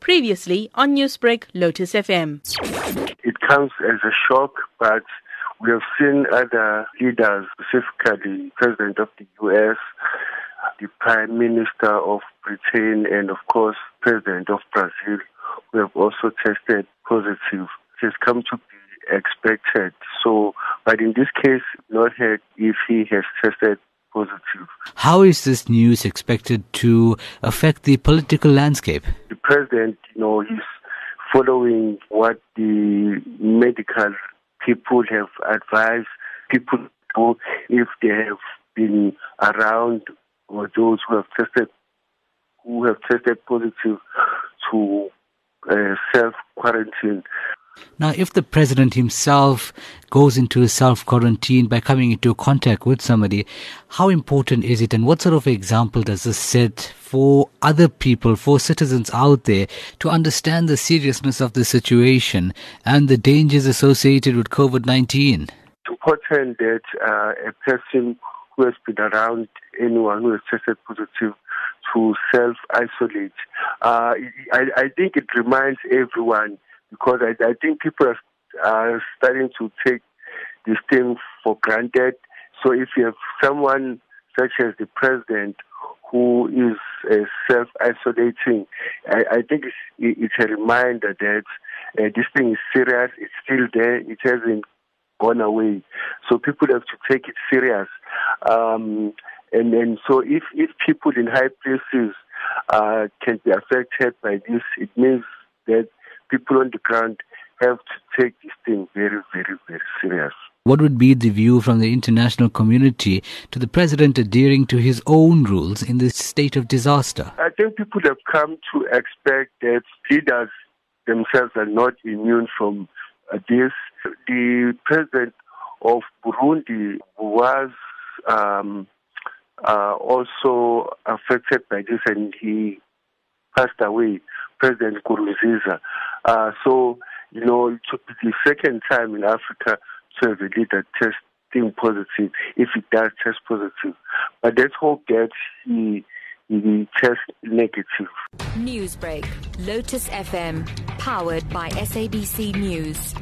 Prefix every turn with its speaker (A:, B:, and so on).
A: Previously on Newsbreak, Lotus FM.
B: It comes as a shock, but we have seen other leaders, specifically the President of the U.S., the Prime Minister of Britain, and of course, President of Brazil, who have also tested positive. It has come to be expected. So, but in this case, not heard if he has tested positive.
C: How is this news expected to affect the political landscape?
B: President, you know, he's following what the medical people have advised people to if they have been around or those who have tested who have tested positive to uh, self quarantine.
C: Now, if the president himself goes into self quarantine by coming into contact with somebody, how important is it and what sort of example does this set for other people, for citizens out there to understand the seriousness of the situation and the dangers associated with COVID 19?
B: It's important that uh, a person who has been around anyone who has tested positive to self isolate. Uh, I, I think it reminds everyone because I, I think people are, are starting to take this thing for granted. So if you have someone such as the president who is uh, self isolating, I, I, think it's, it's, a reminder that uh, this thing is serious, it's still there, it hasn't gone away. So people have to take it serious. Um, and, and so if, if people in high places uh, can be affected by this, it means that people on the ground have to take this thing very, very, very serious.
C: What would be the view from the international community to the president adhering to his own rules in this state of disaster?
B: I think people have come to expect that leaders themselves are not immune from uh, this. The president of Burundi was um, uh, also affected by this and he passed away, President Nkurunziza. Uh, so, you know, it took the second time in Africa to have a leader testing positive, if it does test positive. But let's hope that he, he tests negative.
D: Newsbreak, Lotus FM, powered by SABC News.